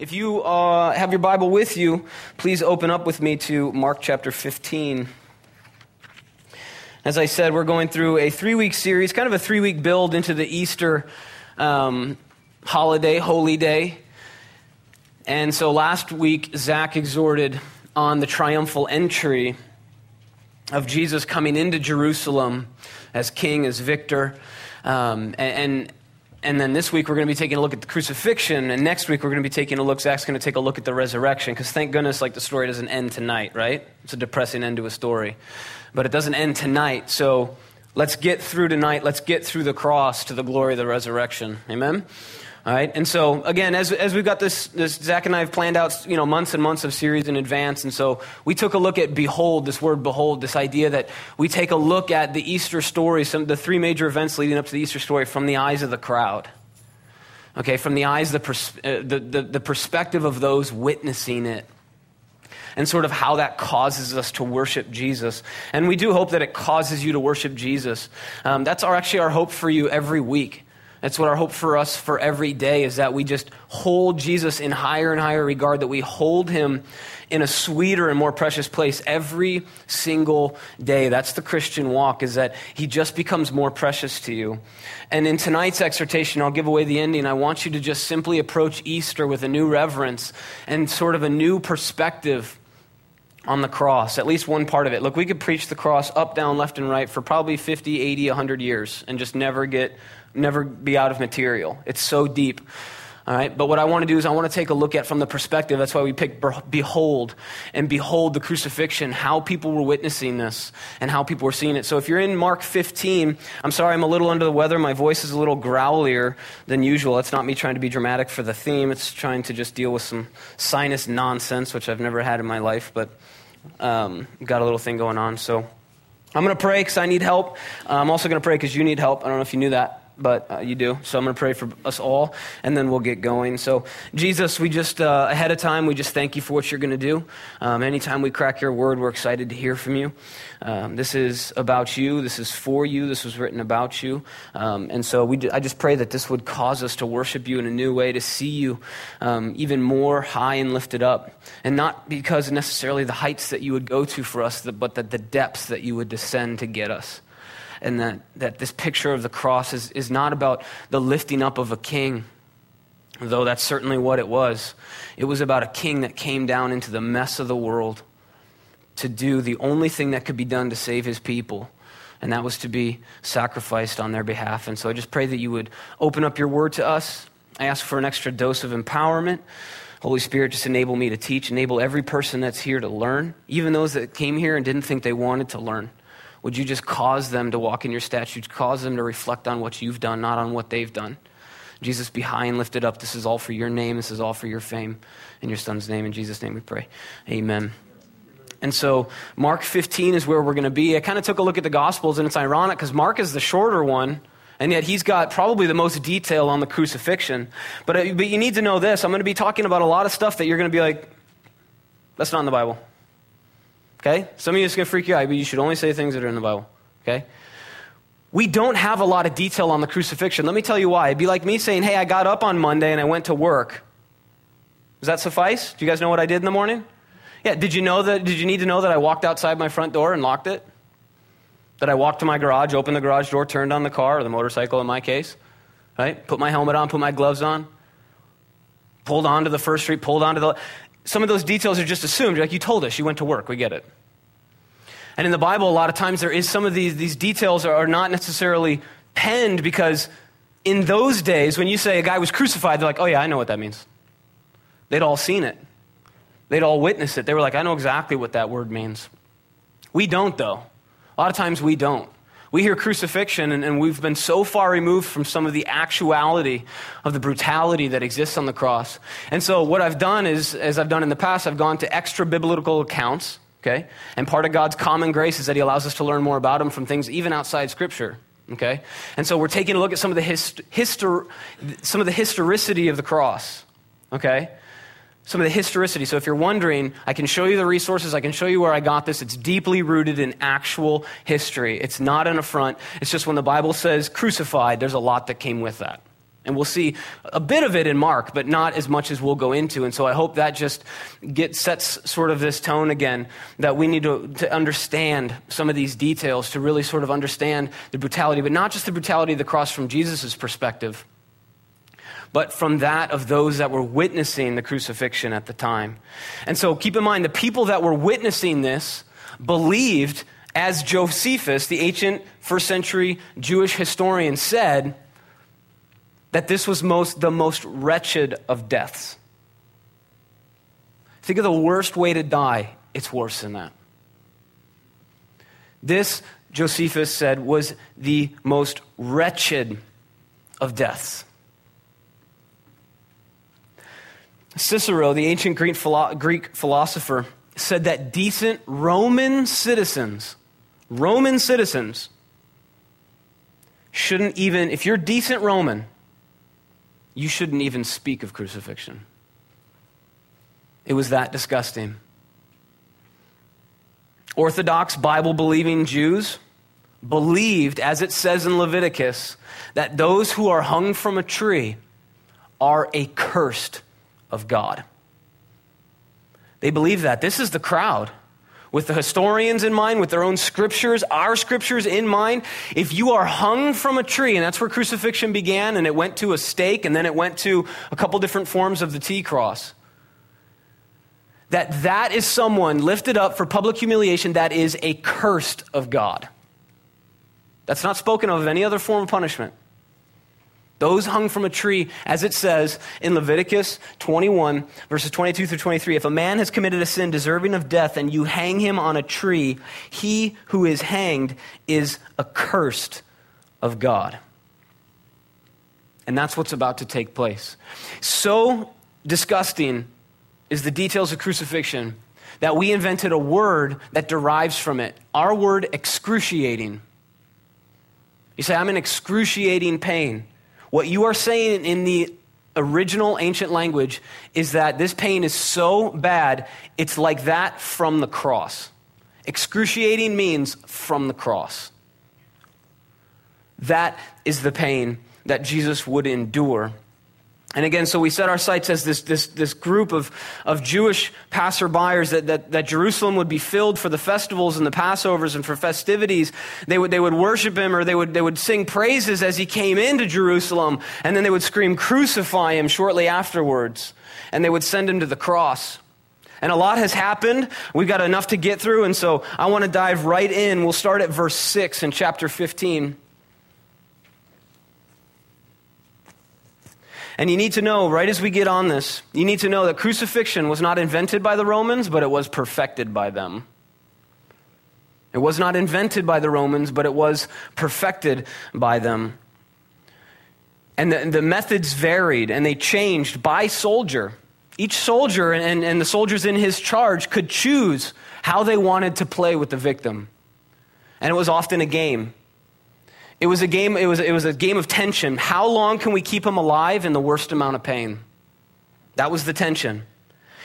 If you uh, have your Bible with you, please open up with me to Mark chapter 15. As I said, we're going through a three week series, kind of a three week build into the Easter um, holiday, holy day. And so last week, Zach exhorted on the triumphal entry of Jesus coming into Jerusalem as king, as victor. Um, and, and and then this week we're going to be taking a look at the crucifixion, and next week we're going to be taking a look. Zach's going to take a look at the resurrection, because thank goodness, like the story doesn't end tonight, right? It's a depressing end to a story, but it doesn't end tonight. So let's get through tonight. Let's get through the cross to the glory of the resurrection. Amen. All right, and so again, as, as we've got this, this, Zach and I have planned out, you know, months and months of series in advance, and so we took a look at behold, this word behold, this idea that we take a look at the Easter story, some the three major events leading up to the Easter story from the eyes of the crowd. Okay, from the eyes, the, pers- uh, the, the, the perspective of those witnessing it and sort of how that causes us to worship Jesus. And we do hope that it causes you to worship Jesus. Um, that's our, actually our hope for you every week. That's what our hope for us for every day is that we just hold Jesus in higher and higher regard, that we hold him in a sweeter and more precious place every single day. That's the Christian walk, is that he just becomes more precious to you. And in tonight's exhortation, I'll give away the ending. I want you to just simply approach Easter with a new reverence and sort of a new perspective on the cross, at least one part of it. Look, we could preach the cross up, down, left, and right for probably 50, 80, 100 years and just never get never be out of material. It's so deep. All right, but what I want to do is I want to take a look at from the perspective. That's why we pick behold and behold the crucifixion, how people were witnessing this and how people were seeing it. So if you're in Mark 15, I'm sorry, I'm a little under the weather. My voice is a little growlier than usual. It's not me trying to be dramatic for the theme. It's trying to just deal with some sinus nonsense, which I've never had in my life, but um, got a little thing going on. So I'm going to pray because I need help. I'm also going to pray because you need help. I don't know if you knew that but uh, you do. So I'm going to pray for us all, and then we'll get going. So, Jesus, we just, uh, ahead of time, we just thank you for what you're going to do. Um, anytime we crack your word, we're excited to hear from you. Um, this is about you. This is for you. This was written about you. Um, and so we, I just pray that this would cause us to worship you in a new way, to see you um, even more high and lifted up. And not because necessarily the heights that you would go to for us, but that the depths that you would descend to get us and that, that this picture of the cross is, is not about the lifting up of a king, though that's certainly what it was. It was about a king that came down into the mess of the world to do the only thing that could be done to save his people, and that was to be sacrificed on their behalf. And so I just pray that you would open up your word to us. I ask for an extra dose of empowerment. Holy Spirit, just enable me to teach, enable every person that's here to learn, even those that came here and didn't think they wanted to learn. Would you just cause them to walk in your statutes, cause them to reflect on what you've done, not on what they've done? Jesus, be high and lifted up. This is all for your name. This is all for your fame. In your son's name, in Jesus' name we pray. Amen. And so, Mark 15 is where we're going to be. I kind of took a look at the Gospels, and it's ironic because Mark is the shorter one, and yet he's got probably the most detail on the crucifixion. But, uh, but you need to know this I'm going to be talking about a lot of stuff that you're going to be like, that's not in the Bible. Okay? Some of you, it's going to freak you out, but you should only say things that are in the Bible. Okay? We don't have a lot of detail on the crucifixion. Let me tell you why. It'd be like me saying, hey, I got up on Monday and I went to work. Does that suffice? Do you guys know what I did in the morning? Yeah, did you know that did you need to know that I walked outside my front door and locked it? That I walked to my garage, opened the garage door, turned on the car or the motorcycle in my case, right? Put my helmet on, put my gloves on, pulled onto the first street, pulled onto the some of those details are just assumed. Like you told us, you went to work. We get it. And in the Bible, a lot of times there is some of these, these details are, are not necessarily penned because in those days, when you say a guy was crucified, they're like, oh, yeah, I know what that means. They'd all seen it, they'd all witnessed it. They were like, I know exactly what that word means. We don't, though. A lot of times we don't. We hear crucifixion, and, and, we've been so far removed from some of the actuality of the brutality that exists on the cross. And so, what I've done is, as I've done in the past, I've gone to extra biblical accounts, okay? And part of God's common grace is that He allows us to learn more about Him from things even outside Scripture. Okay? And so we're taking a look at some of the, hist- histor- some of the historicity of the cross. Okay? Some of the historicity. So if you're wondering, I can show you the resources, I can show you where I got this. It's deeply rooted in actual history. It's not an affront. It's just when the Bible says crucified, there's a lot that came with that. And we'll see a bit of it in Mark, but not as much as we'll go into. And so I hope that just get, sets sort of this tone again that we need to, to understand some of these details to really sort of understand the brutality, but not just the brutality of the cross from Jesus' perspective, but from that of those that were witnessing the crucifixion at the time. And so keep in mind, the people that were witnessing this believed, as Josephus, the ancient first century Jewish historian, said, that this was most, the most wretched of deaths. Think of the worst way to die, it's worse than that. This, Josephus said, was the most wretched of deaths. Cicero, the ancient Greek, philo- Greek philosopher, said that decent Roman citizens, Roman citizens, shouldn't even, if you're decent Roman, you shouldn't even speak of crucifixion. It was that disgusting. Orthodox Bible believing Jews believed, as it says in Leviticus, that those who are hung from a tree are accursed of God. They believe that. This is the crowd with the historians in mind, with their own scriptures, our scriptures in mind. If you are hung from a tree, and that's where crucifixion began, and it went to a stake, and then it went to a couple different forms of the T cross, that that is someone lifted up for public humiliation that is accursed of God. That's not spoken of of any other form of punishment. Those hung from a tree, as it says in Leviticus 21, verses 22 through 23. If a man has committed a sin deserving of death and you hang him on a tree, he who is hanged is accursed of God. And that's what's about to take place. So disgusting is the details of crucifixion that we invented a word that derives from it. Our word, excruciating. You say, I'm in excruciating pain. What you are saying in the original ancient language is that this pain is so bad, it's like that from the cross. Excruciating means from the cross. That is the pain that Jesus would endure and again, so we set our sights as this, this, this group of, of Jewish passerbyers that, that, that Jerusalem would be filled for the festivals and the Passovers and for festivities. They would, they would worship him or they would, they would sing praises as he came into Jerusalem, and then they would scream, Crucify him shortly afterwards. And they would send him to the cross. And a lot has happened. We've got enough to get through, and so I want to dive right in. We'll start at verse 6 in chapter 15. And you need to know, right as we get on this, you need to know that crucifixion was not invented by the Romans, but it was perfected by them. It was not invented by the Romans, but it was perfected by them. And the, the methods varied and they changed by soldier. Each soldier and, and the soldiers in his charge could choose how they wanted to play with the victim. And it was often a game. It was a game, it was, it was a game of tension. How long can we keep him alive in the worst amount of pain? That was the tension.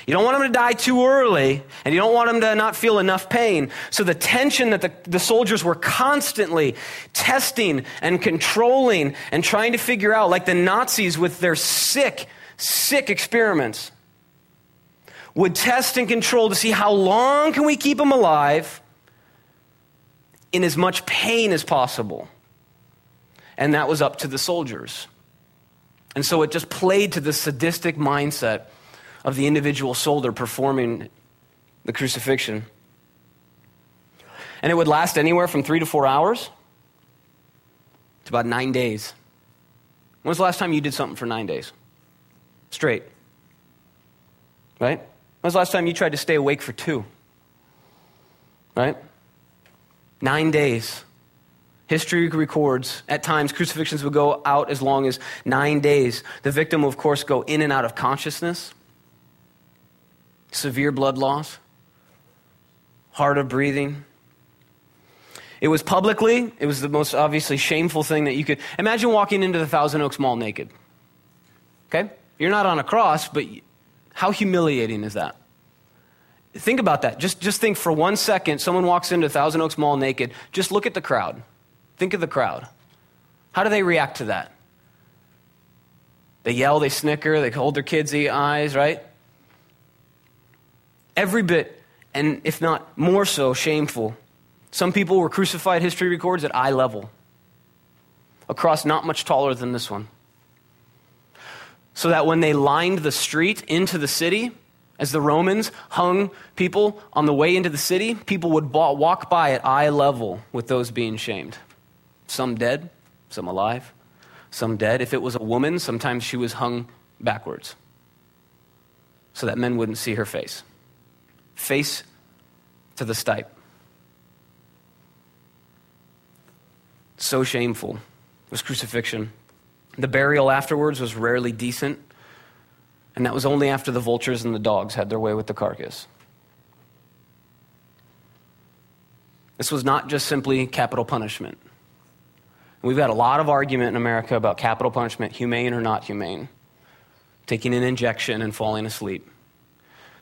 You don't want him to die too early, and you don't want him to not feel enough pain. So the tension that the, the soldiers were constantly testing and controlling and trying to figure out, like the Nazis with their sick, sick experiments, would test and control to see how long can we keep him alive in as much pain as possible and that was up to the soldiers. And so it just played to the sadistic mindset of the individual soldier performing the crucifixion. And it would last anywhere from three to four hours to about nine days. When was the last time you did something for nine days? Straight. Right? When was the last time you tried to stay awake for two? Right? Nine days. History records at times crucifixions would go out as long as nine days. The victim will, of course, go in and out of consciousness, severe blood loss, hard of breathing. It was publicly, it was the most obviously shameful thing that you could imagine walking into the Thousand Oaks Mall naked. Okay? You're not on a cross, but how humiliating is that? Think about that. Just, just think for one second someone walks into Thousand Oaks Mall naked. Just look at the crowd. Think of the crowd. How do they react to that? They yell, they snicker, they hold their kids' eyes, right? Every bit, and if not more so, shameful. Some people were crucified, history records, at eye level, a cross not much taller than this one. So that when they lined the street into the city, as the Romans hung people on the way into the city, people would walk by at eye level with those being shamed. Some dead, some alive, some dead. If it was a woman, sometimes she was hung backwards so that men wouldn't see her face. Face to the stipe. So shameful was crucifixion. The burial afterwards was rarely decent. And that was only after the vultures and the dogs had their way with the carcass. This was not just simply capital punishment. We've got a lot of argument in America about capital punishment, humane or not humane, taking an injection and falling asleep.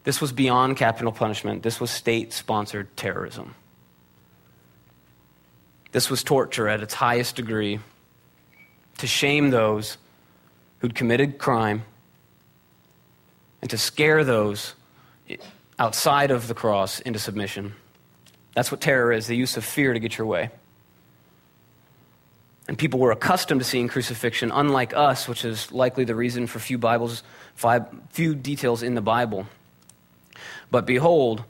This was beyond capital punishment. This was state sponsored terrorism. This was torture at its highest degree to shame those who'd committed crime and to scare those outside of the cross into submission. That's what terror is the use of fear to get your way. And people were accustomed to seeing crucifixion, unlike us, which is likely the reason for few Bibles, few details in the Bible. But behold,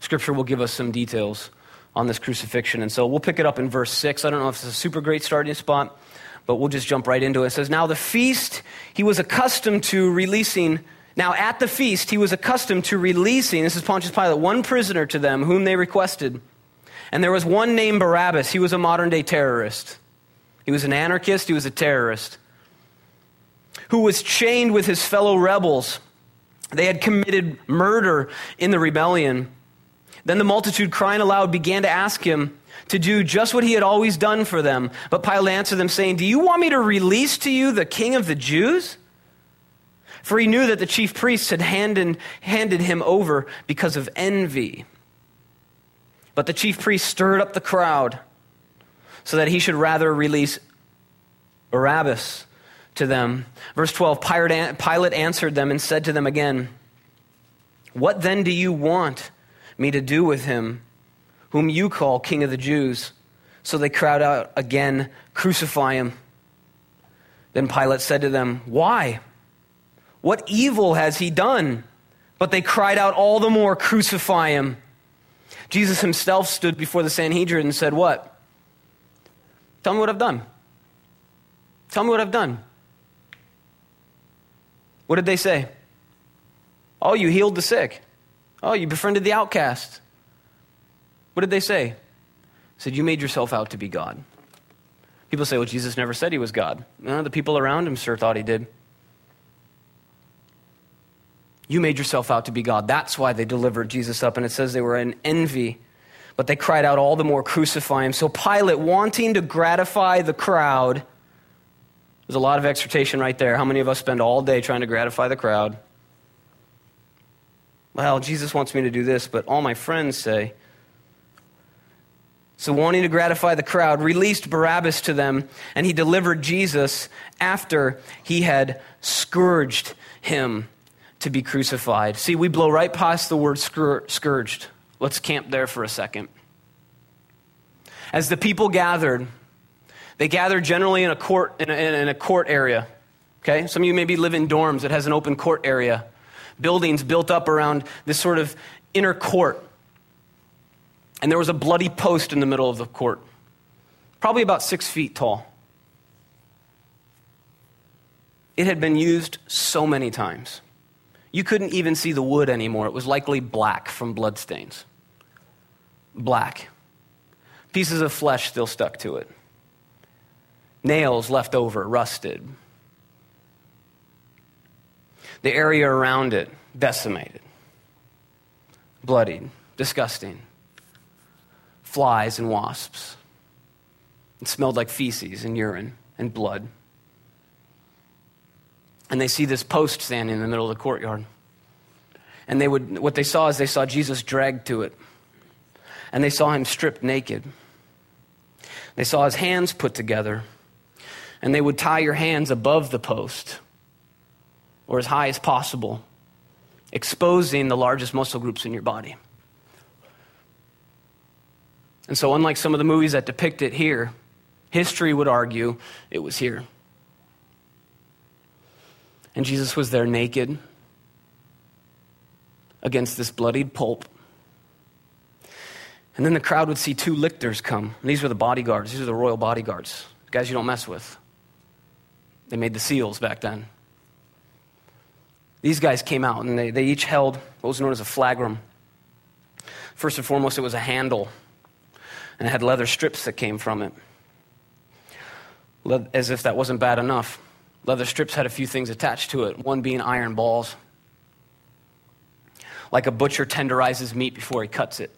Scripture will give us some details on this crucifixion. And so we'll pick it up in verse 6. I don't know if it's a super great starting spot, but we'll just jump right into it. It says, Now the feast he was accustomed to releasing now, at the feast, he was accustomed to releasing, this is Pontius Pilate, one prisoner to them whom they requested. And there was one named Barabbas. He was a modern day terrorist. He was an anarchist, he was a terrorist, who was chained with his fellow rebels. They had committed murder in the rebellion. Then the multitude, crying aloud, began to ask him to do just what he had always done for them. But Pilate answered them, saying, Do you want me to release to you the king of the Jews? For he knew that the chief priests had handed, handed him over because of envy. But the chief priests stirred up the crowd so that he should rather release Barabbas to them. Verse 12 Pilate answered them and said to them again, What then do you want me to do with him, whom you call King of the Jews? So they cried out again, Crucify him. Then Pilate said to them, Why? What evil has he done? But they cried out all the more, Crucify him. Jesus himself stood before the Sanhedrin and said, What? Tell me what I've done. Tell me what I've done. What did they say? Oh, you healed the sick. Oh, you befriended the outcast. What did they say? said, You made yourself out to be God. People say, Well, Jesus never said he was God. the people around him sure thought he did. You made yourself out to be God. That's why they delivered Jesus up. And it says they were in envy, but they cried out all the more, Crucify him. So Pilate, wanting to gratify the crowd, there's a lot of exhortation right there. How many of us spend all day trying to gratify the crowd? Well, Jesus wants me to do this, but all my friends say. So, wanting to gratify the crowd, released Barabbas to them, and he delivered Jesus after he had scourged him to be crucified. See, we blow right past the word scourged. Let's camp there for a second. As the people gathered, they gathered generally in a court, in a, in a court area. Okay? Some of you maybe live in dorms that has an open court area. Buildings built up around this sort of inner court. And there was a bloody post in the middle of the court, probably about six feet tall. It had been used so many times. You couldn't even see the wood anymore. It was likely black from bloodstains. Black. Pieces of flesh still stuck to it. Nails left over, rusted. The area around it, decimated. Bloodied, disgusting. Flies and wasps. It smelled like feces and urine and blood and they see this post standing in the middle of the courtyard. And they would, what they saw is they saw Jesus dragged to it. And they saw him stripped naked. They saw his hands put together. And they would tie your hands above the post or as high as possible, exposing the largest muscle groups in your body. And so, unlike some of the movies that depict it here, history would argue it was here. And Jesus was there naked against this bloodied pulp. And then the crowd would see two lictors come. And these were the bodyguards, these are the royal bodyguards, guys you don't mess with. They made the seals back then. These guys came out and they, they each held what was known as a flagrum. First and foremost, it was a handle, and it had leather strips that came from it. As if that wasn't bad enough, leather strips had a few things attached to it, one being iron balls. Like a butcher tenderizes meat before he cuts it.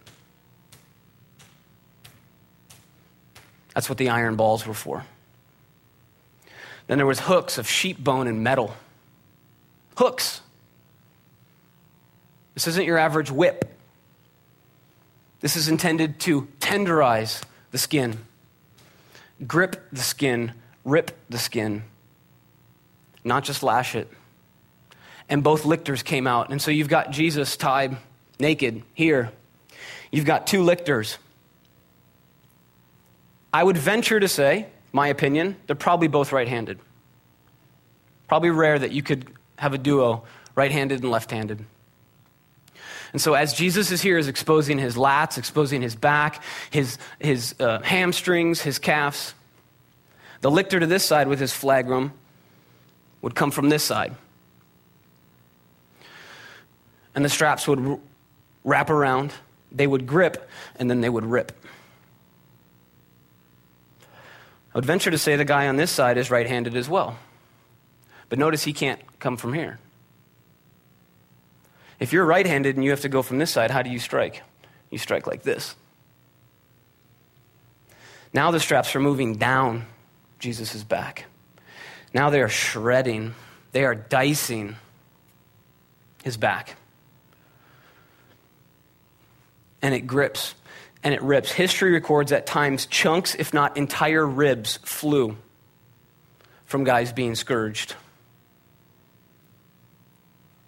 That's what the iron balls were for. Then there was hooks of sheep bone and metal. Hooks. This isn't your average whip. This is intended to tenderize the skin, grip the skin, rip the skin, not just lash it. And both lictors came out. And so you've got Jesus tied naked here. You've got two lictors. I would venture to say, my opinion, they're probably both right handed. Probably rare that you could have a duo, right handed and left handed. And so, as Jesus is here, is exposing his lats, exposing his back, his, his uh, hamstrings, his calves, the lictor to this side with his flagrum would come from this side. And the straps would wrap around, they would grip, and then they would rip. I would venture to say the guy on this side is right handed as well. But notice he can't come from here. If you're right handed and you have to go from this side, how do you strike? You strike like this. Now the straps are moving down Jesus' back. Now they are shredding, they are dicing his back. And it grips and it rips. History records at times chunks, if not entire ribs, flew from guys being scourged.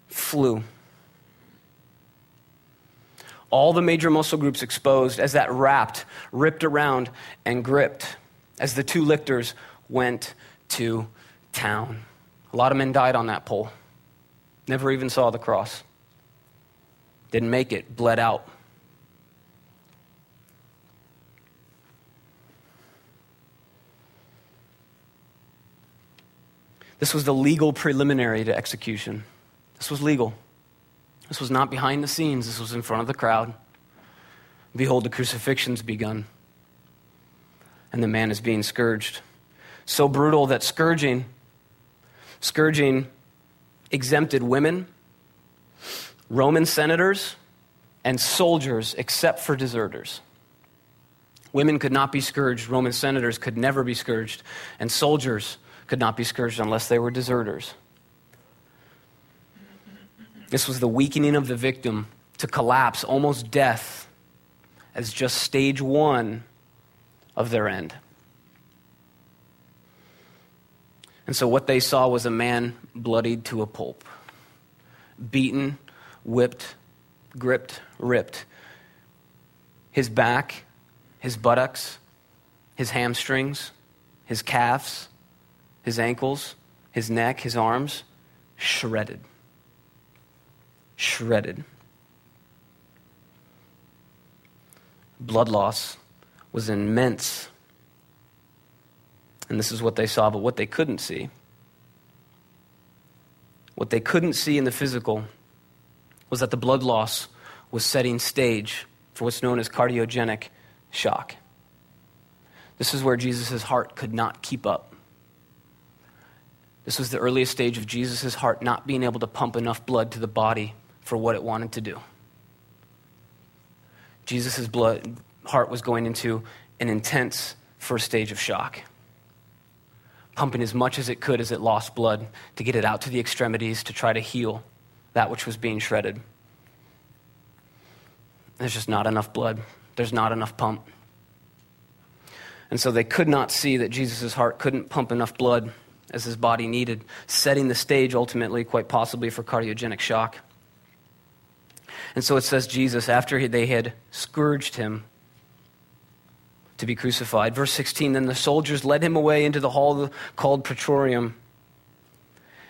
Flew. All the major muscle groups exposed as that wrapped, ripped around, and gripped as the two lictors went to town. A lot of men died on that pole. Never even saw the cross. Didn't make it, bled out. This was the legal preliminary to execution. This was legal. This was not behind the scenes, this was in front of the crowd. Behold, the crucifixion's begun, and the man is being scourged. So brutal that scourging, scourging exempted women, Roman senators, and soldiers except for deserters. Women could not be scourged, Roman senators could never be scourged, and soldiers could not be scourged unless they were deserters. This was the weakening of the victim to collapse, almost death, as just stage one of their end. And so, what they saw was a man bloodied to a pulp, beaten, whipped, gripped, ripped. His back, his buttocks, his hamstrings, his calves, his ankles, his neck, his arms, shredded. Shredded. Blood loss was immense. And this is what they saw, but what they couldn't see, what they couldn't see in the physical, was that the blood loss was setting stage for what's known as cardiogenic shock. This is where Jesus' heart could not keep up. This was the earliest stage of Jesus' heart not being able to pump enough blood to the body for what it wanted to do. Jesus' blood, heart was going into an intense first stage of shock, pumping as much as it could as it lost blood to get it out to the extremities to try to heal that which was being shredded. There's just not enough blood, there's not enough pump. And so they could not see that Jesus' heart couldn't pump enough blood as his body needed, setting the stage ultimately, quite possibly, for cardiogenic shock. And so it says Jesus, after they had scourged him to be crucified, verse 16, then the soldiers led him away into the hall called Praetorium.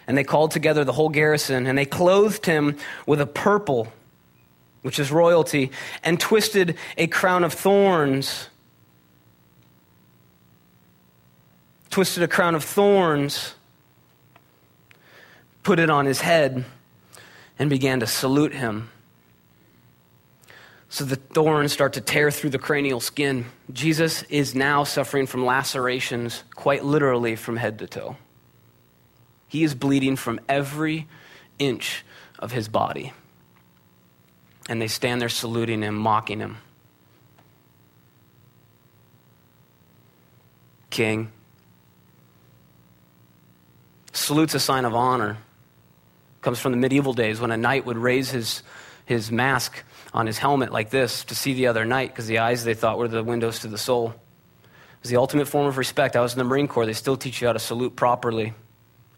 And they called together the whole garrison, and they clothed him with a purple, which is royalty, and twisted a crown of thorns. Twisted a crown of thorns, put it on his head, and began to salute him. So the thorns start to tear through the cranial skin. Jesus is now suffering from lacerations, quite literally from head to toe. He is bleeding from every inch of his body. And they stand there saluting him, mocking him. King. Salute's a sign of honor. Comes from the medieval days when a knight would raise his, his mask on his helmet like this to see the other knight because the eyes they thought were the windows to the soul. It was the ultimate form of respect. I was in the Marine Corps. They still teach you how to salute properly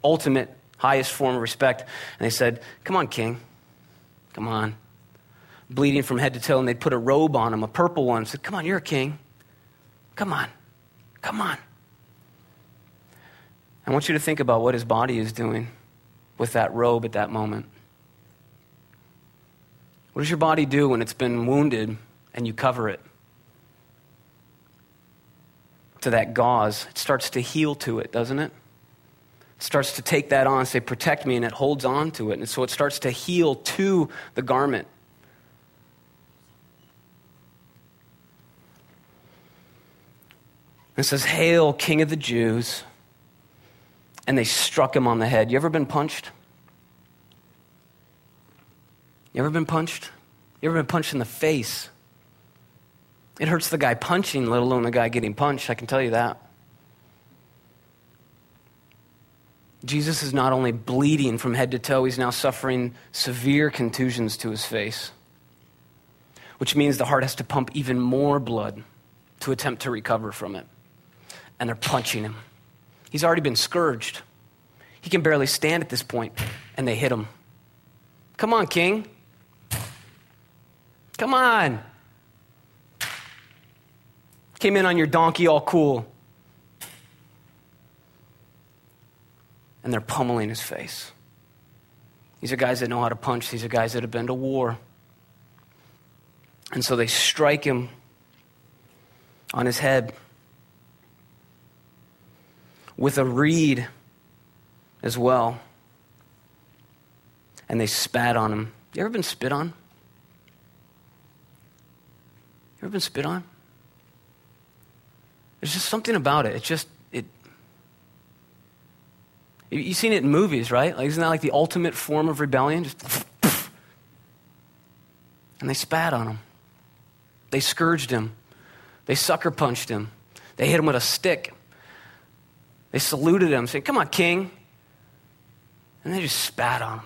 ultimate, highest form of respect. And they said, Come on, king. Come on. Bleeding from head to toe, and they'd put a robe on him, a purple one. Said, Come on, you're a king. Come on. Come on. I want you to think about what his body is doing with that robe at that moment. What does your body do when it's been wounded and you cover it? To that gauze, it starts to heal to it, doesn't it? starts to take that on, say, protect me, and it holds on to it. And so it starts to heal to the garment. It says, Hail, King of the Jews. And they struck him on the head. You ever been punched? You ever been punched? You ever been punched in the face? It hurts the guy punching, let alone the guy getting punched, I can tell you that. Jesus is not only bleeding from head to toe, he's now suffering severe contusions to his face, which means the heart has to pump even more blood to attempt to recover from it. And they're punching him. He's already been scourged. He can barely stand at this point, and they hit him. Come on, King. Come on. Came in on your donkey all cool. and they're pummeling his face. These are guys that know how to punch, these are guys that have been to war. And so they strike him on his head with a reed as well. And they spat on him. You ever been spit on? You ever been spit on? There's just something about it. It just it. You've seen it in movies, right? Like, isn't that like the ultimate form of rebellion? Just and they spat on him. They scourged him. They sucker punched him. They hit him with a stick. They saluted him, saying, Come on, king. And they just spat on him.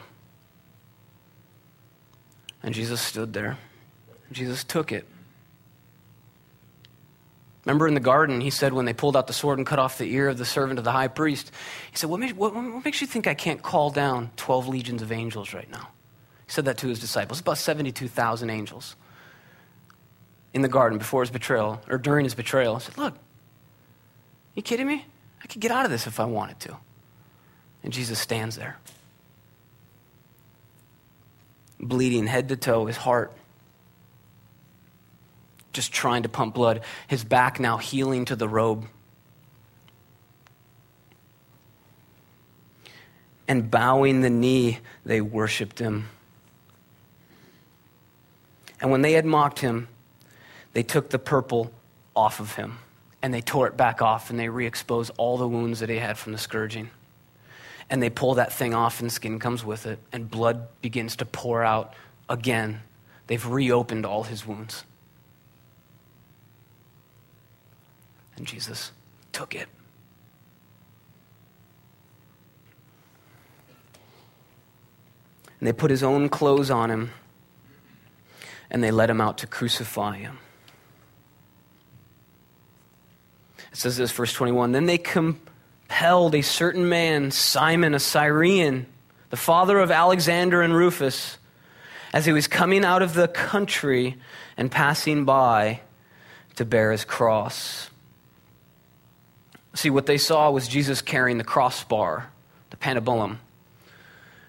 And Jesus stood there. Jesus took it. Remember in the garden, he said when they pulled out the sword and cut off the ear of the servant of the high priest, he said, What makes, what, what makes you think I can't call down 12 legions of angels right now? He said that to his disciples, about 72,000 angels in the garden before his betrayal, or during his betrayal. He said, Look, you kidding me? I could get out of this if I wanted to. And Jesus stands there, bleeding head to toe, his heart just trying to pump blood, his back now healing to the robe. And bowing the knee, they worshiped him. And when they had mocked him, they took the purple off of him and they tore it back off and they re expose all the wounds that he had from the scourging. And they pull that thing off and skin comes with it and blood begins to pour out again. They've reopened all his wounds. And Jesus took it. And they put his own clothes on him and they led him out to crucify him. It says this, verse 21 Then they compelled a certain man, Simon, a Cyrene, the father of Alexander and Rufus, as he was coming out of the country and passing by to bear his cross. See, what they saw was Jesus carrying the crossbar, the patibulum.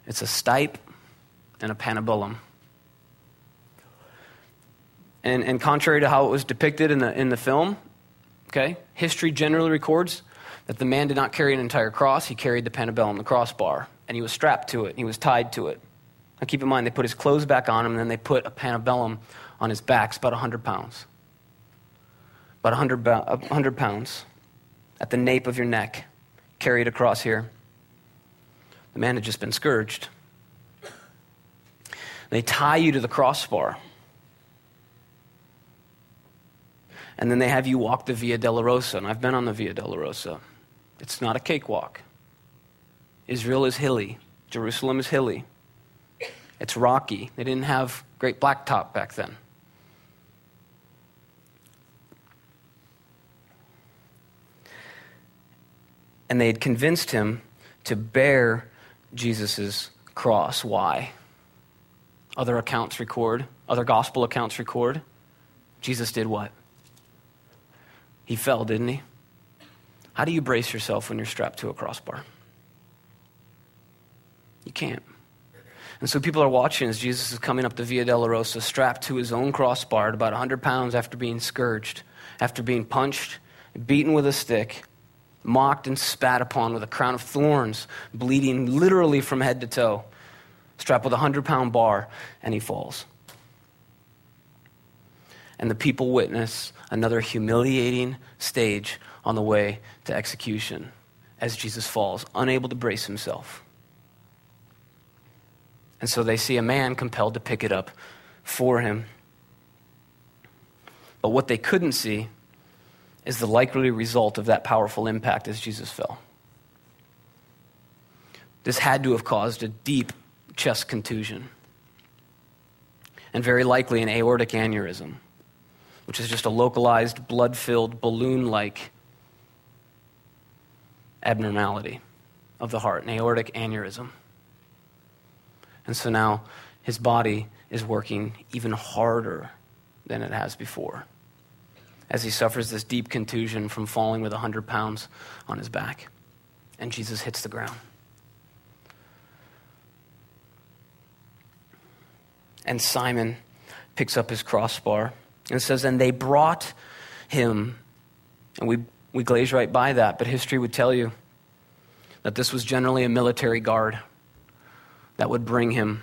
It's a stipe and a patibulum. And, and contrary to how it was depicted in the, in the film, okay, history generally records that the man did not carry an entire cross. He carried the patibulum, the crossbar, and he was strapped to it. He was tied to it. Now keep in mind, they put his clothes back on him, and then they put a patibulum on his back. It's about 100 pounds. About 100, 100 pounds at the nape of your neck, carried across here. The man had just been scourged. They tie you to the crossbar. And then they have you walk the Via Dolorosa. And I've been on the Via Dolorosa. It's not a cakewalk. Israel is hilly, Jerusalem is hilly. It's rocky. They didn't have great blacktop back then. And they had convinced him to bear Jesus' cross. Why? Other accounts record, other gospel accounts record. Jesus did what? He fell, didn't he? How do you brace yourself when you're strapped to a crossbar? You can't. And so people are watching as Jesus is coming up the Via Dolorosa, strapped to his own crossbar at about 100 pounds after being scourged, after being punched, beaten with a stick, mocked and spat upon with a crown of thorns, bleeding literally from head to toe, strapped with a 100 pound bar, and he falls. And the people witness another humiliating stage on the way to execution as Jesus falls, unable to brace himself. And so they see a man compelled to pick it up for him. But what they couldn't see is the likely result of that powerful impact as Jesus fell. This had to have caused a deep chest contusion, and very likely an aortic aneurysm, which is just a localized, blood filled, balloon like abnormality of the heart, an aortic aneurysm. And so now his body is working even harder than it has before as he suffers this deep contusion from falling with 100 pounds on his back. And Jesus hits the ground. And Simon picks up his crossbar and says, And they brought him. And we, we glaze right by that, but history would tell you that this was generally a military guard that would bring him.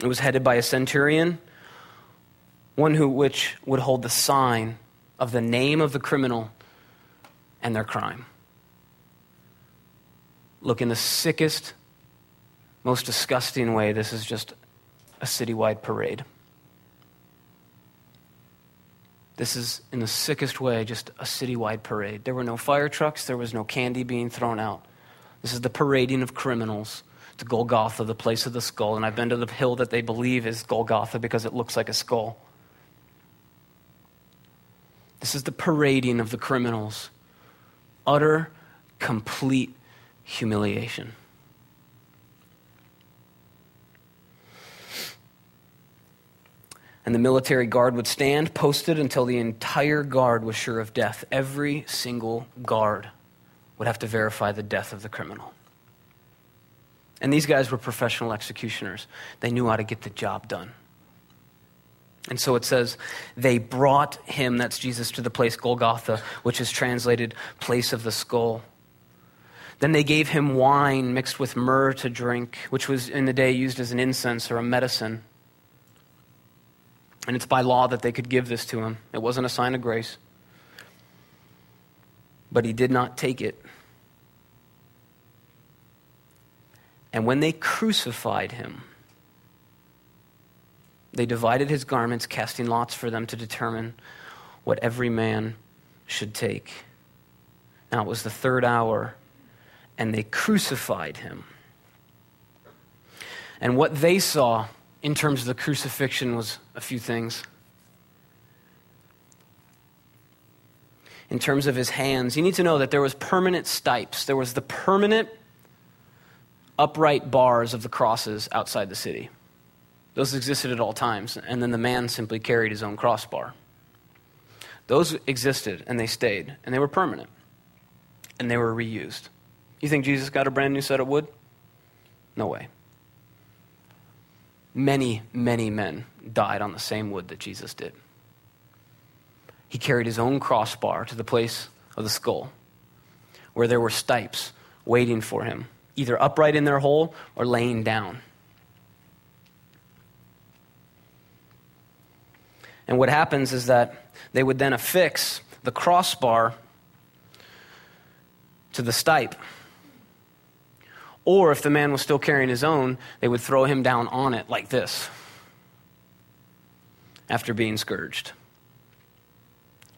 It was headed by a centurion, one who which would hold the sign of the name of the criminal and their crime. Look, in the sickest, most disgusting way, this is just a citywide parade. This is, in the sickest way, just a citywide parade. There were no fire trucks, there was no candy being thrown out. This is the parading of criminals to Golgotha, the place of the skull. And I've been to the hill that they believe is Golgotha because it looks like a skull. This is the parading of the criminals. Utter, complete humiliation. And the military guard would stand posted until the entire guard was sure of death. Every single guard would have to verify the death of the criminal. And these guys were professional executioners. They knew how to get the job done. And so it says, they brought him, that's Jesus, to the place Golgotha, which is translated place of the skull. Then they gave him wine mixed with myrrh to drink, which was in the day used as an incense or a medicine. And it's by law that they could give this to him. It wasn't a sign of grace. But he did not take it. And when they crucified him, they divided his garments, casting lots for them to determine what every man should take. Now it was the third hour, and they crucified him. And what they saw in terms of the crucifixion was a few things. in terms of his hands, you need to know that there was permanent stipes. There was the permanent upright bars of the crosses outside the city. Those existed at all times, and then the man simply carried his own crossbar. Those existed, and they stayed, and they were permanent, and they were reused. You think Jesus got a brand new set of wood? No way. Many, many men died on the same wood that Jesus did. He carried his own crossbar to the place of the skull, where there were stipes waiting for him, either upright in their hole or laying down. And what happens is that they would then affix the crossbar to the stipe. Or if the man was still carrying his own, they would throw him down on it like this after being scourged.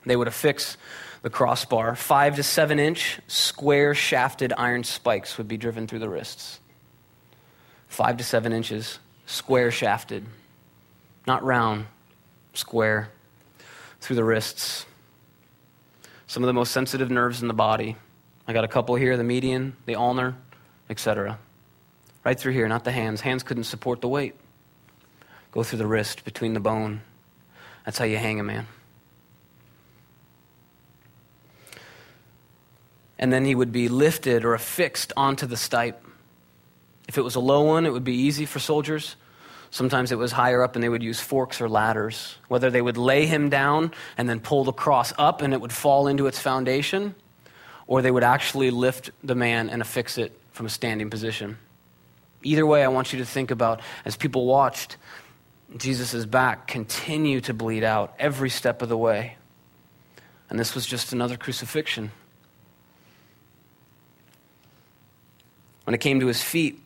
They would affix the crossbar. Five to seven inch square shafted iron spikes would be driven through the wrists. Five to seven inches, square shafted, not round, square, through the wrists. Some of the most sensitive nerves in the body. I got a couple here the median, the ulnar, etc. Right through here, not the hands. Hands couldn't support the weight. Go through the wrist, between the bone. That's how you hang a man. And then he would be lifted or affixed onto the stipe. If it was a low one, it would be easy for soldiers. Sometimes it was higher up and they would use forks or ladders. Whether they would lay him down and then pull the cross up and it would fall into its foundation, or they would actually lift the man and affix it from a standing position. Either way, I want you to think about as people watched Jesus' back continue to bleed out every step of the way. And this was just another crucifixion. When it came to his feet,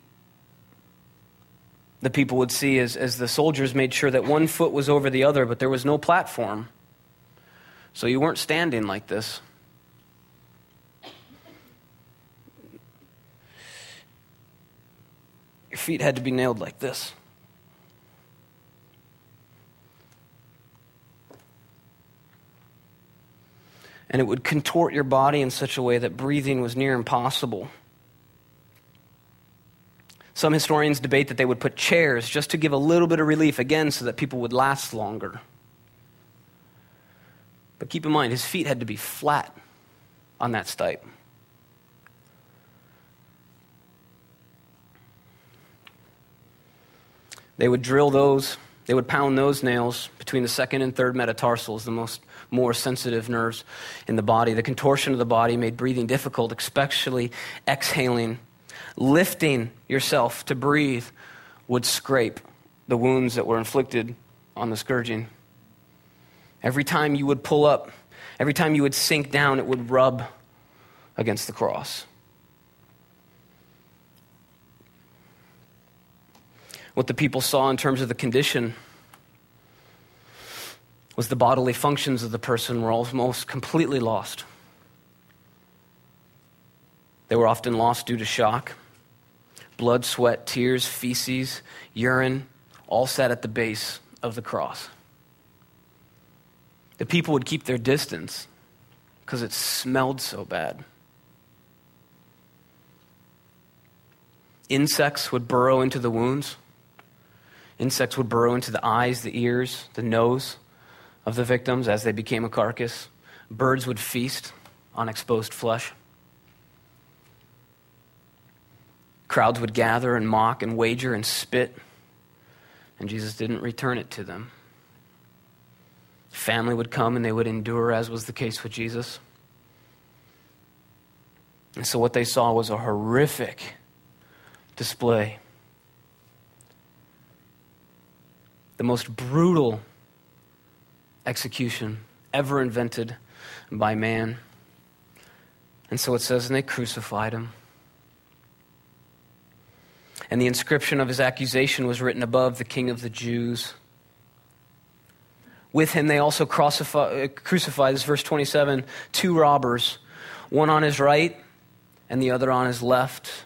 the people would see as, as the soldiers made sure that one foot was over the other, but there was no platform. So you weren't standing like this. Your feet had to be nailed like this. And it would contort your body in such a way that breathing was near impossible. Some historians debate that they would put chairs just to give a little bit of relief, again, so that people would last longer. But keep in mind, his feet had to be flat on that stipe. They would drill those, they would pound those nails between the second and third metatarsals, the most more sensitive nerves in the body. The contortion of the body made breathing difficult, especially exhaling. Lifting yourself to breathe would scrape the wounds that were inflicted on the scourging. Every time you would pull up, every time you would sink down, it would rub against the cross. What the people saw in terms of the condition was the bodily functions of the person were almost completely lost. They were often lost due to shock. Blood, sweat, tears, feces, urine, all sat at the base of the cross. The people would keep their distance because it smelled so bad. Insects would burrow into the wounds. Insects would burrow into the eyes, the ears, the nose of the victims as they became a carcass. Birds would feast on exposed flesh. Crowds would gather and mock and wager and spit, and Jesus didn't return it to them. Family would come and they would endure, as was the case with Jesus. And so, what they saw was a horrific display the most brutal execution ever invented by man. And so it says, and they crucified him. And the inscription of his accusation was written above the King of the Jews. With him, they also uh, crucified, this verse 27, two robbers, one on his right and the other on his left.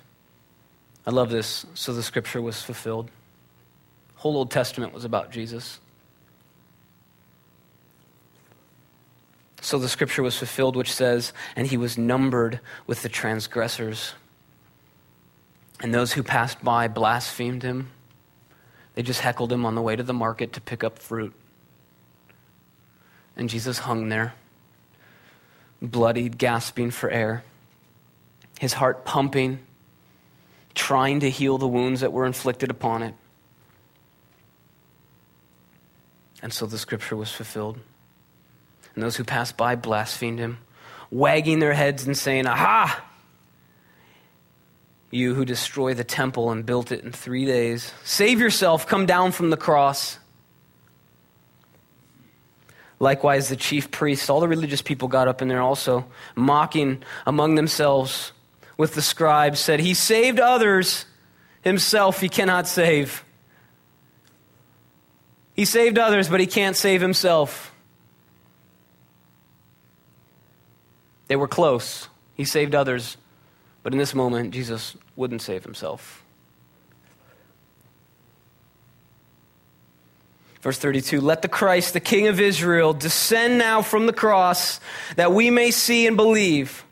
I love this. So the scripture was fulfilled whole Old Testament was about Jesus. So the scripture was fulfilled, which says, And he was numbered with the transgressors. And those who passed by blasphemed him. They just heckled him on the way to the market to pick up fruit. And Jesus hung there, bloodied, gasping for air, his heart pumping, trying to heal the wounds that were inflicted upon it. And so the scripture was fulfilled. And those who passed by blasphemed him, wagging their heads and saying, Aha! You who destroy the temple and built it in three days, save yourself, come down from the cross. Likewise, the chief priests, all the religious people got up in there also, mocking among themselves with the scribes, said, He saved others, himself he cannot save. He saved others, but he can't save himself. They were close. He saved others, but in this moment, Jesus wouldn't save himself. Verse 32 Let the Christ, the King of Israel, descend now from the cross that we may see and believe.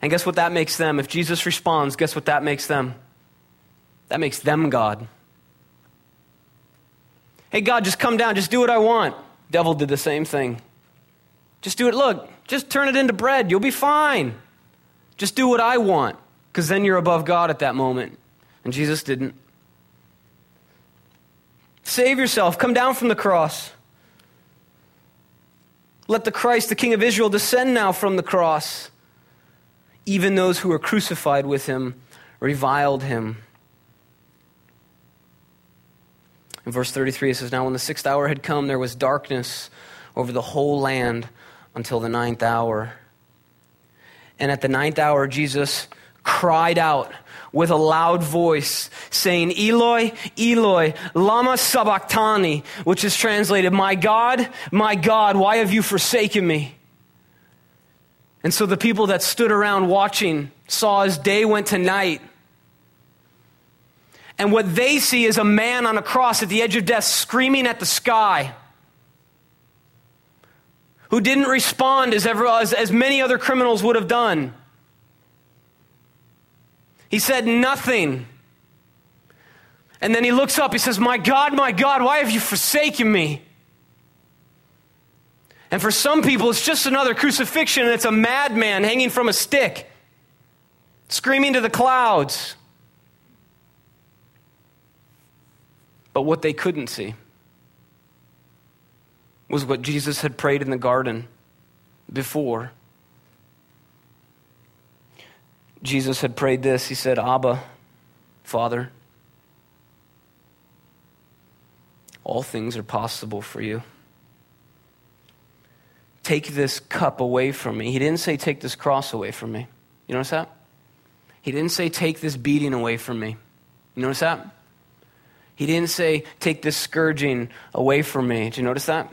And guess what that makes them? If Jesus responds, guess what that makes them? That makes them God. Hey, God, just come down, just do what I want. Devil did the same thing. Just do it. Look, just turn it into bread. You'll be fine. Just do what I want, because then you're above God at that moment. And Jesus didn't. Save yourself. Come down from the cross. Let the Christ, the King of Israel, descend now from the cross. Even those who were crucified with him reviled him. In verse 33, it says, Now when the sixth hour had come, there was darkness over the whole land until the ninth hour. And at the ninth hour, Jesus cried out with a loud voice, saying, Eloi, Eloi, Lama Sabachthani, which is translated, My God, my God, why have you forsaken me? And so the people that stood around watching saw as day went to night. And what they see is a man on a cross at the edge of death screaming at the sky who didn't respond as, ever, as, as many other criminals would have done. He said nothing. And then he looks up, he says, My God, my God, why have you forsaken me? And for some people, it's just another crucifixion, and it's a madman hanging from a stick, screaming to the clouds. But what they couldn't see was what Jesus had prayed in the garden before. Jesus had prayed this. He said, Abba, Father, all things are possible for you. Take this cup away from me. He didn't say, Take this cross away from me. You notice that? He didn't say, Take this beating away from me. You notice that? He didn't say, Take this scourging away from me. Did you notice that?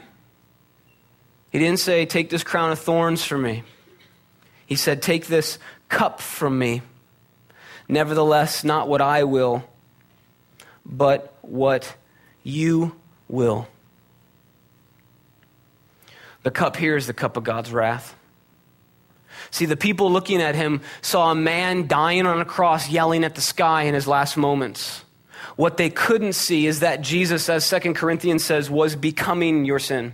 He didn't say, Take this crown of thorns from me. He said, Take this cup from me. Nevertheless, not what I will, but what you will. The cup here is the cup of God's wrath. See, the people looking at him saw a man dying on a cross, yelling at the sky in his last moments. What they couldn't see is that Jesus, as 2 Corinthians says, was becoming your sin.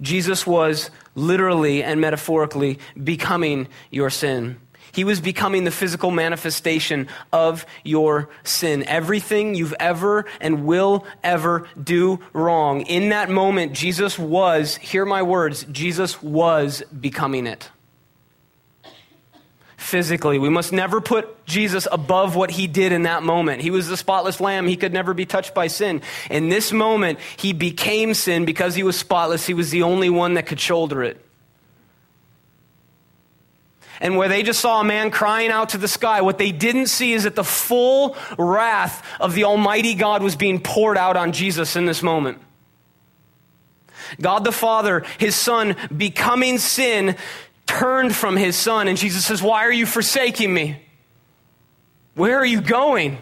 Jesus was literally and metaphorically becoming your sin. He was becoming the physical manifestation of your sin. Everything you've ever and will ever do wrong. In that moment, Jesus was, hear my words, Jesus was becoming it physically. We must never put Jesus above what he did in that moment. He was the spotless lamb. He could never be touched by sin. In this moment, he became sin because he was spotless. He was the only one that could shoulder it. And where they just saw a man crying out to the sky, what they didn't see is that the full wrath of the Almighty God was being poured out on Jesus in this moment. God the Father, his Son, becoming sin, turned from his son, and Jesus says, Why are you forsaking me? Where are you going?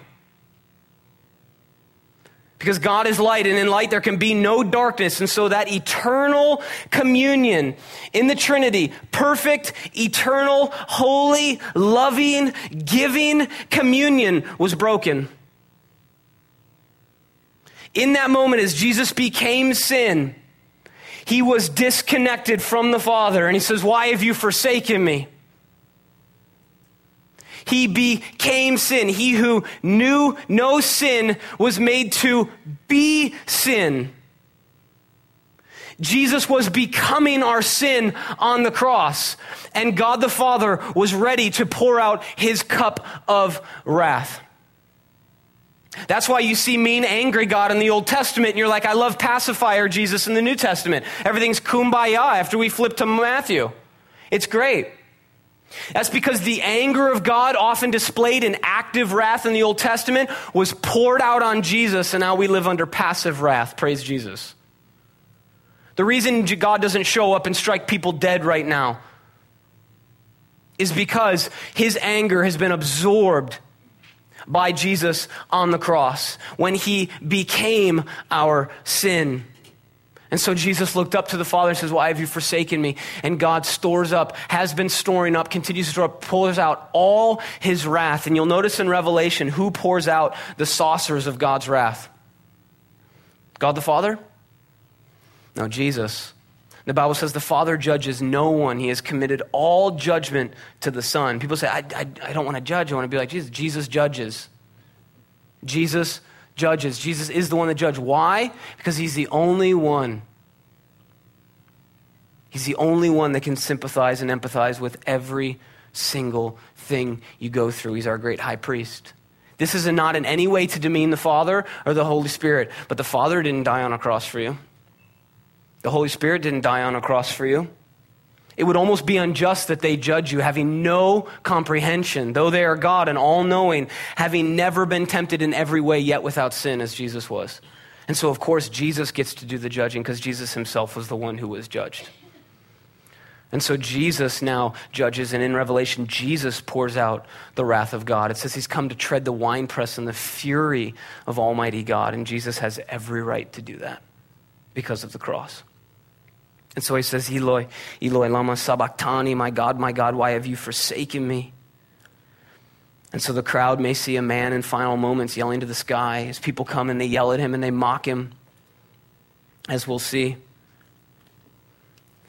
because God is light, and in light there can be no darkness. And so that eternal communion in the Trinity, perfect, eternal, holy, loving, giving communion was broken. In that moment, as Jesus became sin, he was disconnected from the Father. And he says, Why have you forsaken me? He became sin. He who knew no sin was made to be sin. Jesus was becoming our sin on the cross, and God the Father was ready to pour out his cup of wrath. That's why you see mean, angry God in the Old Testament, and you're like, I love pacifier Jesus in the New Testament. Everything's kumbaya after we flip to Matthew. It's great. That's because the anger of God, often displayed in active wrath in the Old Testament, was poured out on Jesus, and now we live under passive wrath. Praise Jesus. The reason God doesn't show up and strike people dead right now is because his anger has been absorbed by Jesus on the cross when he became our sin. And so Jesus looked up to the Father and says, Why have you forsaken me? And God stores up, has been storing up, continues to store up, pours out all his wrath. And you'll notice in Revelation who pours out the saucers of God's wrath? God the Father? No, Jesus. The Bible says the Father judges no one. He has committed all judgment to the Son. People say, I, I, I don't want to judge. I want to be like Jesus. Jesus judges. Jesus judges. Jesus is the one that judges. Why? Because he's the only one. He's the only one that can sympathize and empathize with every single thing you go through. He's our great high priest. This is not in any way to demean the Father or the Holy Spirit, but the Father didn't die on a cross for you. The Holy Spirit didn't die on a cross for you. It would almost be unjust that they judge you, having no comprehension, though they are God and all knowing, having never been tempted in every way, yet without sin, as Jesus was. And so, of course, Jesus gets to do the judging because Jesus himself was the one who was judged. And so Jesus now judges, and in Revelation, Jesus pours out the wrath of God. It says he's come to tread the winepress in the fury of Almighty God, and Jesus has every right to do that because of the cross. And so he says, Eloi, Eloi, lama sabachthani, my God, my God, why have you forsaken me? And so the crowd may see a man in final moments yelling to the sky as people come and they yell at him and they mock him, as we'll see.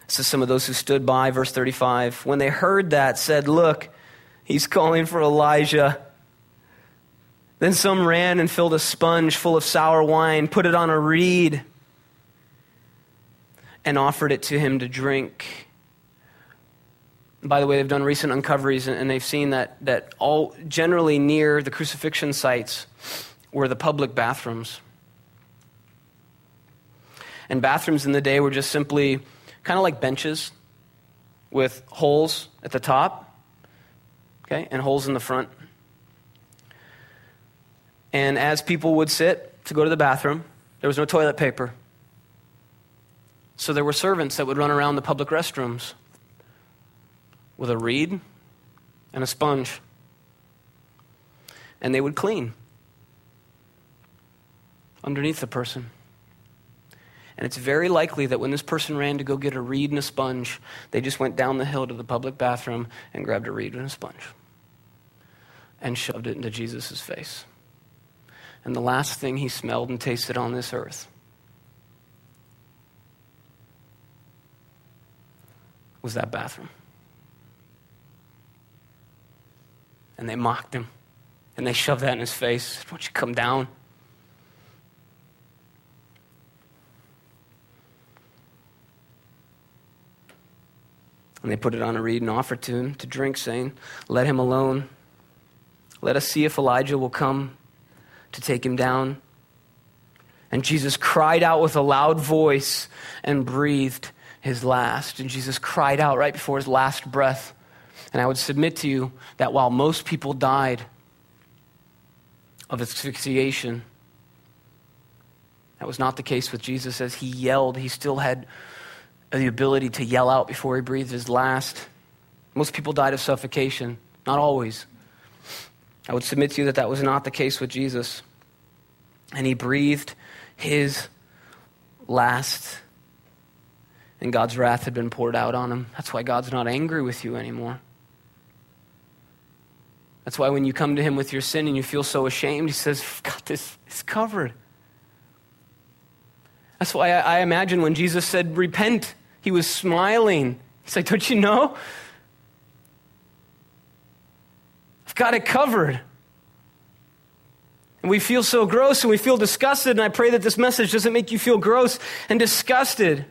Is some of those who stood by, verse 35. When they heard that, said, Look, he's calling for Elijah. Then some ran and filled a sponge full of sour wine, put it on a reed and offered it to him to drink. By the way, they've done recent uncoveries and they've seen that, that all generally near the crucifixion sites were the public bathrooms. And bathrooms in the day were just simply kind of like benches with holes at the top, okay, and holes in the front. And as people would sit to go to the bathroom, there was no toilet paper. So there were servants that would run around the public restrooms with a reed and a sponge. And they would clean underneath the person. And it's very likely that when this person ran to go get a reed and a sponge, they just went down the hill to the public bathroom and grabbed a reed and a sponge and shoved it into Jesus' face. And the last thing he smelled and tasted on this earth was that bathroom. And they mocked him. And they shoved that in his face. Why don't you come down? And they put it on a reed and offered to him to drink, saying, Let him alone. Let us see if Elijah will come to take him down. And Jesus cried out with a loud voice and breathed his last. And Jesus cried out right before his last breath. And I would submit to you that while most people died of asphyxiation, that was not the case with Jesus. As he yelled, he still had the ability to yell out before he breathed his last. Most people died of suffocation, not always. I would submit to you that that was not the case with Jesus. And he breathed his last. And God's wrath had been poured out on him. That's why God's not angry with you anymore. That's why when you come to him with your sin and you feel so ashamed, he says, God, this is covered. That's why I, I imagine when Jesus said, Repent, he was smiling. He's like, Don't you know? I've got it covered. And we feel so gross and we feel disgusted. And I pray that this message doesn't make you feel gross and disgusted,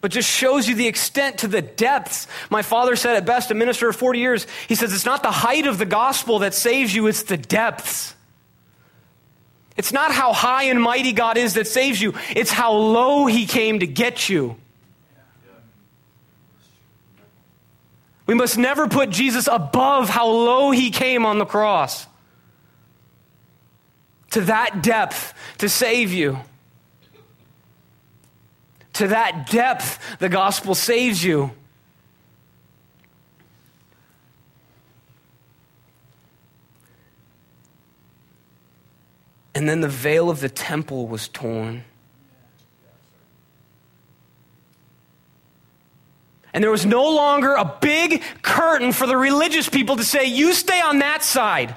but just shows you the extent to the depths. My father said it best, a minister of 40 years. He says, It's not the height of the gospel that saves you, it's the depths. It's not how high and mighty God is that saves you, it's how low He came to get you. We must never put Jesus above how low He came on the cross. To that depth to save you. To that depth, the gospel saves you. And then the veil of the temple was torn. And there was no longer a big curtain for the religious people to say, You stay on that side.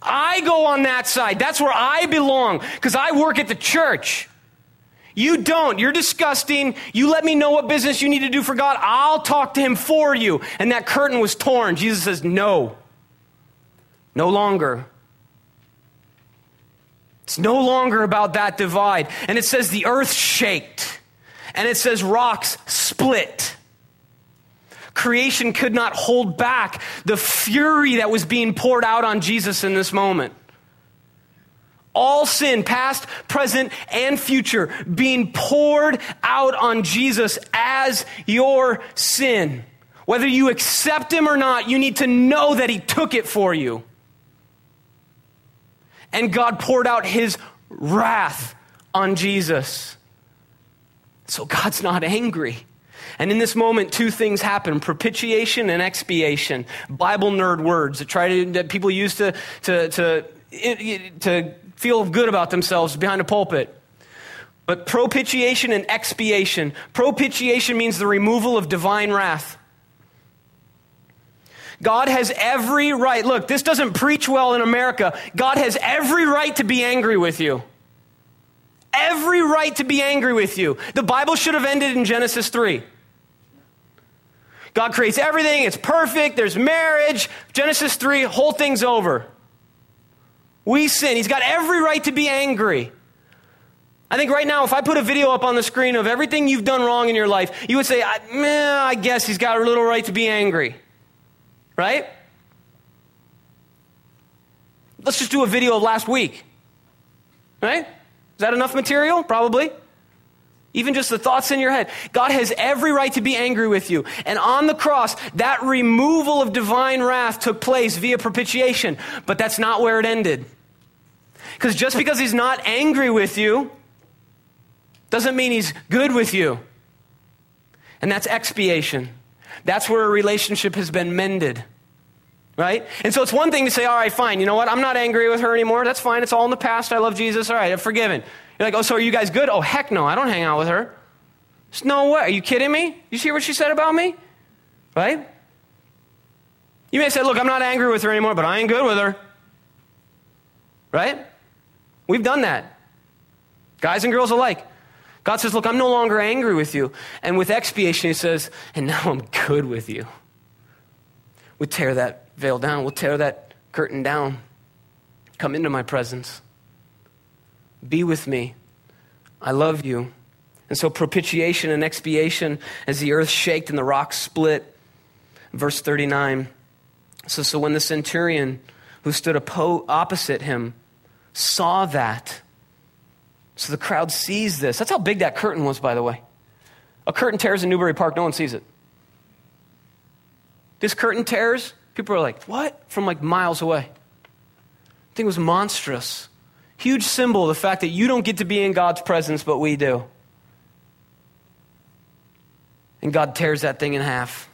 I go on that side. That's where I belong because I work at the church. You don't. You're disgusting. You let me know what business you need to do for God. I'll talk to Him for you. And that curtain was torn. Jesus says, No. No longer. It's no longer about that divide. And it says the earth shaked. And it says rocks split. Creation could not hold back the fury that was being poured out on Jesus in this moment. All sin, past, present, and future, being poured out on Jesus as your sin. Whether you accept him or not, you need to know that he took it for you and God poured out his wrath on Jesus. So God's not angry. And in this moment, two things happen propitiation and expiation. Bible nerd words that, try to, that people use to, to, to, to feel good about themselves behind a pulpit. But propitiation and expiation. Propitiation means the removal of divine wrath. God has every right. Look, this doesn't preach well in America. God has every right to be angry with you. Every right to be angry with you. The Bible should have ended in Genesis 3. God creates everything, it's perfect, there's marriage. Genesis 3, whole thing's over. We sin. He's got every right to be angry. I think right now, if I put a video up on the screen of everything you've done wrong in your life, you would say, Meh, I guess he's got a little right to be angry. Right? Let's just do a video of last week. Right? Is that enough material? Probably. Even just the thoughts in your head. God has every right to be angry with you. And on the cross, that removal of divine wrath took place via propitiation. But that's not where it ended. Because just because he's not angry with you doesn't mean he's good with you. And that's expiation. That's where a relationship has been mended. Right? And so it's one thing to say, all right, fine, you know what? I'm not angry with her anymore. That's fine. It's all in the past. I love Jesus. All right, I'm forgiven. You're like, oh, so are you guys good? Oh, heck no. I don't hang out with her. No way. Are you kidding me? You see what she said about me? Right? You may say, look, I'm not angry with her anymore, but I ain't good with her. Right? We've done that. Guys and girls alike. God says, Look, I'm no longer angry with you. And with expiation, He says, And now I'm good with you. We tear that veil down, we'll tear that curtain down. Come into my presence. Be with me. I love you. And so, propitiation and expiation, as the earth shaked and the rocks split. Verse 39 so, so when the centurion who stood opposite him saw that, so the crowd sees this. That's how big that curtain was, by the way. A curtain tears in Newbury Park, no one sees it. This curtain tears, people are like, what? From like miles away. The thing was monstrous. Huge symbol of the fact that you don't get to be in God's presence, but we do. And God tears that thing in half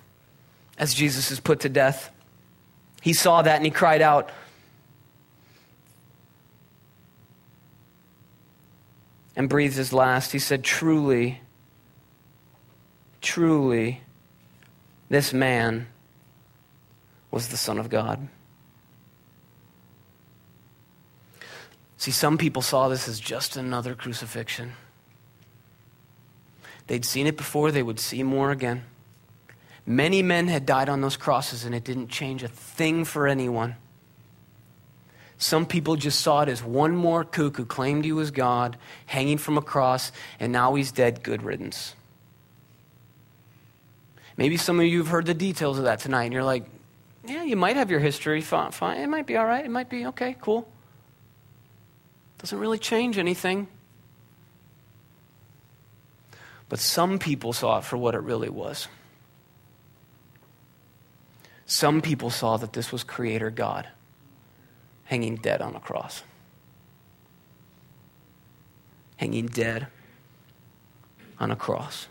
as Jesus is put to death. He saw that and he cried out, and breathed his last, he said, Truly, truly, this man was the Son of God. See, some people saw this as just another crucifixion. They'd seen it before, they would see more again. Many men had died on those crosses, and it didn't change a thing for anyone. Some people just saw it as one more kook who claimed he was God, hanging from a cross, and now he's dead. Good riddance. Maybe some of you have heard the details of that tonight, and you're like, yeah, you might have your history. Fine, fine. It might be all right. It might be okay, cool. Doesn't really change anything. But some people saw it for what it really was. Some people saw that this was Creator God hanging dead on a cross. Hanging dead on a cross.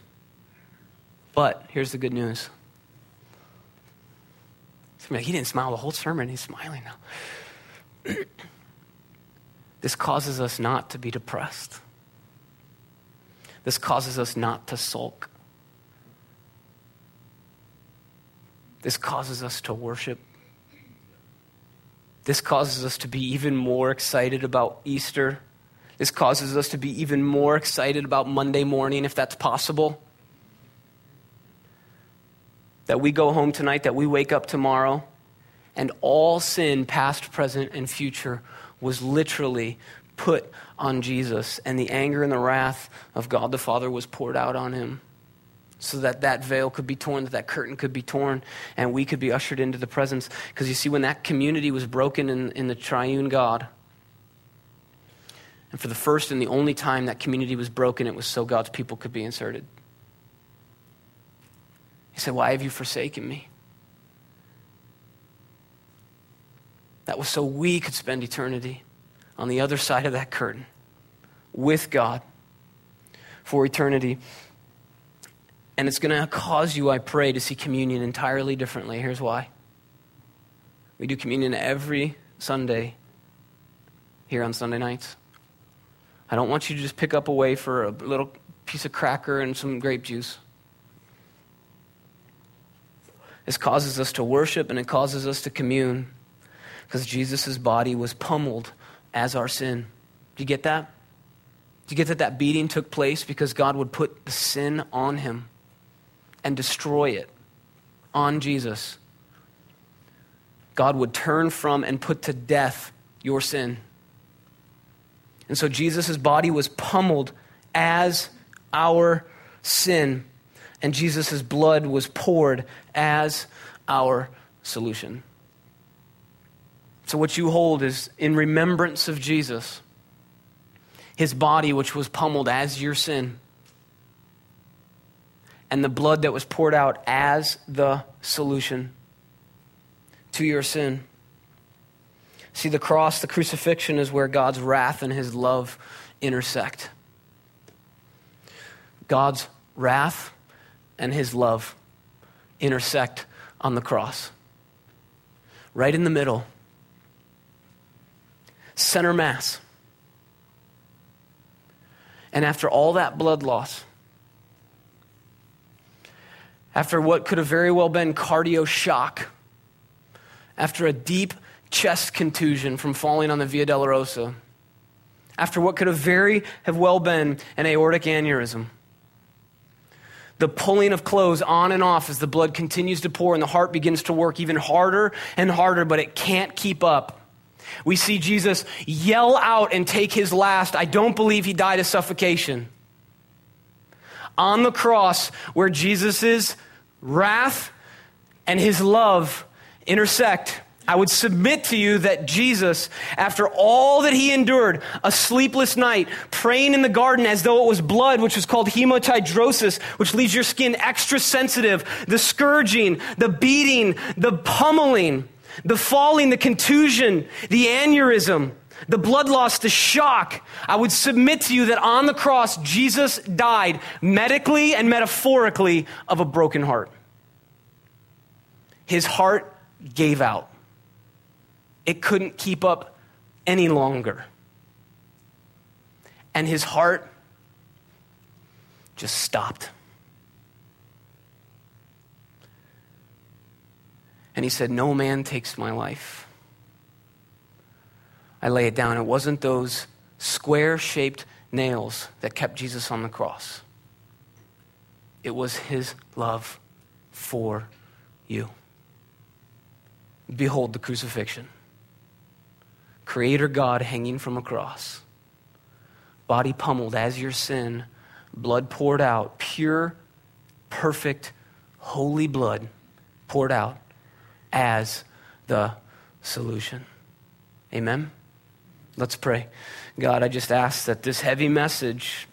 But here's the good news. Like, he didn't smile the whole sermon, he's smiling now. this causes us not to be depressed. This causes us not to sulk. This causes us to worship. This causes us to be even more excited about Easter. This causes us to be even more excited about Monday morning, if that's possible. That we go home tonight, that we wake up tomorrow, and all sin, past, present, and future, was literally put on Jesus, and the anger and the wrath of God the Father was poured out on him so that that veil could be torn, that that curtain could be torn, and we could be ushered into the presence. Because you see, when that community was broken in, in the triune God, and for the first and the only time that community was broken, it was so God's people could be inserted. He said, Why have you forsaken me? That was so we could spend eternity on the other side of that curtain with God for eternity. And it's going to cause you, I pray, to see communion entirely differently. Here's why. We do communion every Sunday here on Sunday nights. I don't want you to just pick up a wafer, a little piece of cracker, and some grape juice. This causes us to worship and it causes us to commune because Jesus' body was pummeled as our sin. Do you get that? Do you get that that beating took place because God would put the sin on him and destroy it on Jesus? God would turn from and put to death your sin. And so Jesus' body was pummeled as our sin, and Jesus' blood was poured as our solution. So, what you hold is in remembrance of Jesus, his body, which was pummeled as your sin, and the blood that was poured out as the solution to your sin. See, the cross, the crucifixion, is where God's wrath and his love intersect. God's wrath and his love intersect on the cross. Right in the middle center mass. And after all that blood loss, after what could have very well been cardio shock, after a deep chest contusion from falling on the Via Dolorosa, after what could have very have well been an aortic aneurysm, the pulling of clothes on and off as the blood continues to pour and the heart begins to work even harder and harder, but it can't keep up. We see Jesus yell out and take his last. I don't believe he died of suffocation. On the cross, where Jesus' wrath and his love intersect, I would submit to you that Jesus, after all that he endured, a sleepless night, praying in the garden as though it was blood, which was called hematidrosis, which leaves your skin extra sensitive, the scourging, the beating, the pummeling, the falling, the contusion, the aneurysm, the blood loss, the shock, I would submit to you that on the cross, Jesus died medically and metaphorically of a broken heart. His heart gave out, it couldn't keep up any longer. And his heart just stopped. And he said, No man takes my life. I lay it down. It wasn't those square shaped nails that kept Jesus on the cross, it was his love for you. Behold the crucifixion. Creator God hanging from a cross, body pummeled as your sin, blood poured out, pure, perfect, holy blood poured out as the solution. Amen? Let's pray. God, I just ask that this heavy message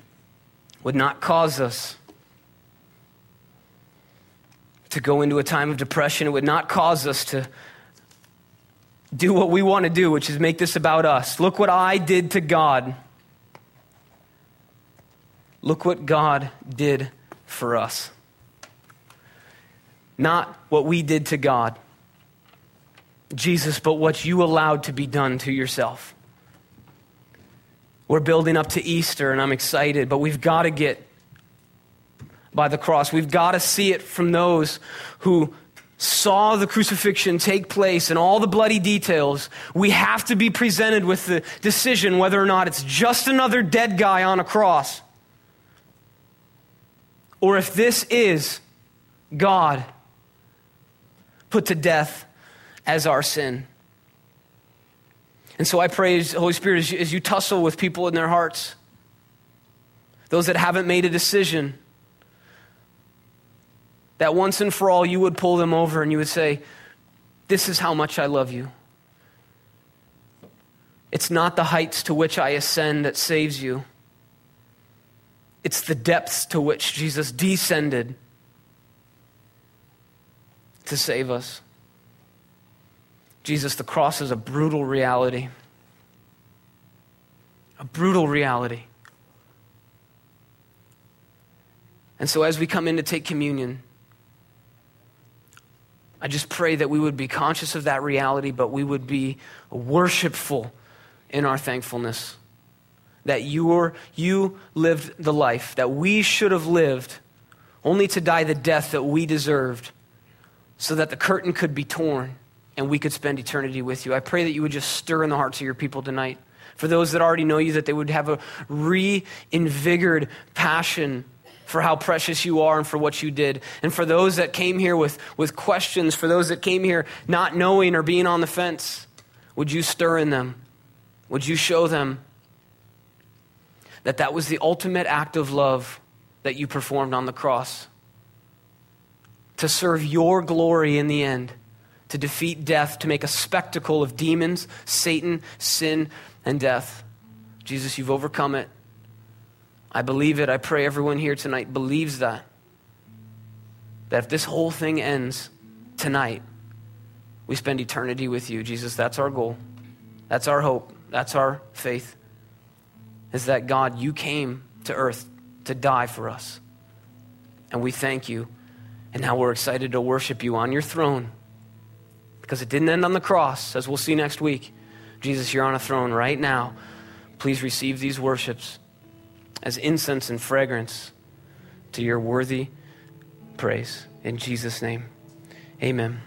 would not cause us to go into a time of depression. It would not cause us to do what we want to do, which is make this about us. Look what I did to God. Look what God did for us. Not what we did to God. Jesus, but what you allowed to be done to yourself. We're building up to Easter, and I'm excited, but we've got to get by the cross. We've got to see it from those who saw the crucifixion take place and all the bloody details. We have to be presented with the decision whether or not it's just another dead guy on a cross or if this is God put to death as our sin. And so I pray, Holy Spirit, as you, as you tussle with people in their hearts, those that haven't made a decision, that once and for all you would pull them over and you would say, This is how much I love you. It's not the heights to which I ascend that saves you, it's the depths to which Jesus descended to save us. Jesus, the cross is a brutal reality. A brutal reality. And so, as we come in to take communion, I just pray that we would be conscious of that reality, but we would be worshipful in our thankfulness. That you, you lived the life that we should have lived, only to die the death that we deserved, so that the curtain could be torn and we could spend eternity with you. I pray that you would just stir in the hearts of your people tonight. For those that already know you, that they would have a reinvigorated passion for how precious you are and for what you did. And for those that came here with, with questions, for those that came here not knowing or being on the fence, would you stir in them? Would you show them that that was the ultimate act of love that you performed on the cross? To serve your glory in the end to defeat death, to make a spectacle of demons, Satan, sin, and death. Jesus, you've overcome it. I believe it. I pray everyone here tonight believes that. That if this whole thing ends tonight, we spend eternity with you. Jesus, that's our goal. That's our hope. That's our faith. Is that God, you came to earth to die for us. And we thank you. And now we're excited to worship you on your throne because it didn't end on the cross, as we'll see next week. Jesus, you're on a throne right now. Please receive these worships as incense and fragrance to your worthy praise. In Jesus' name, amen.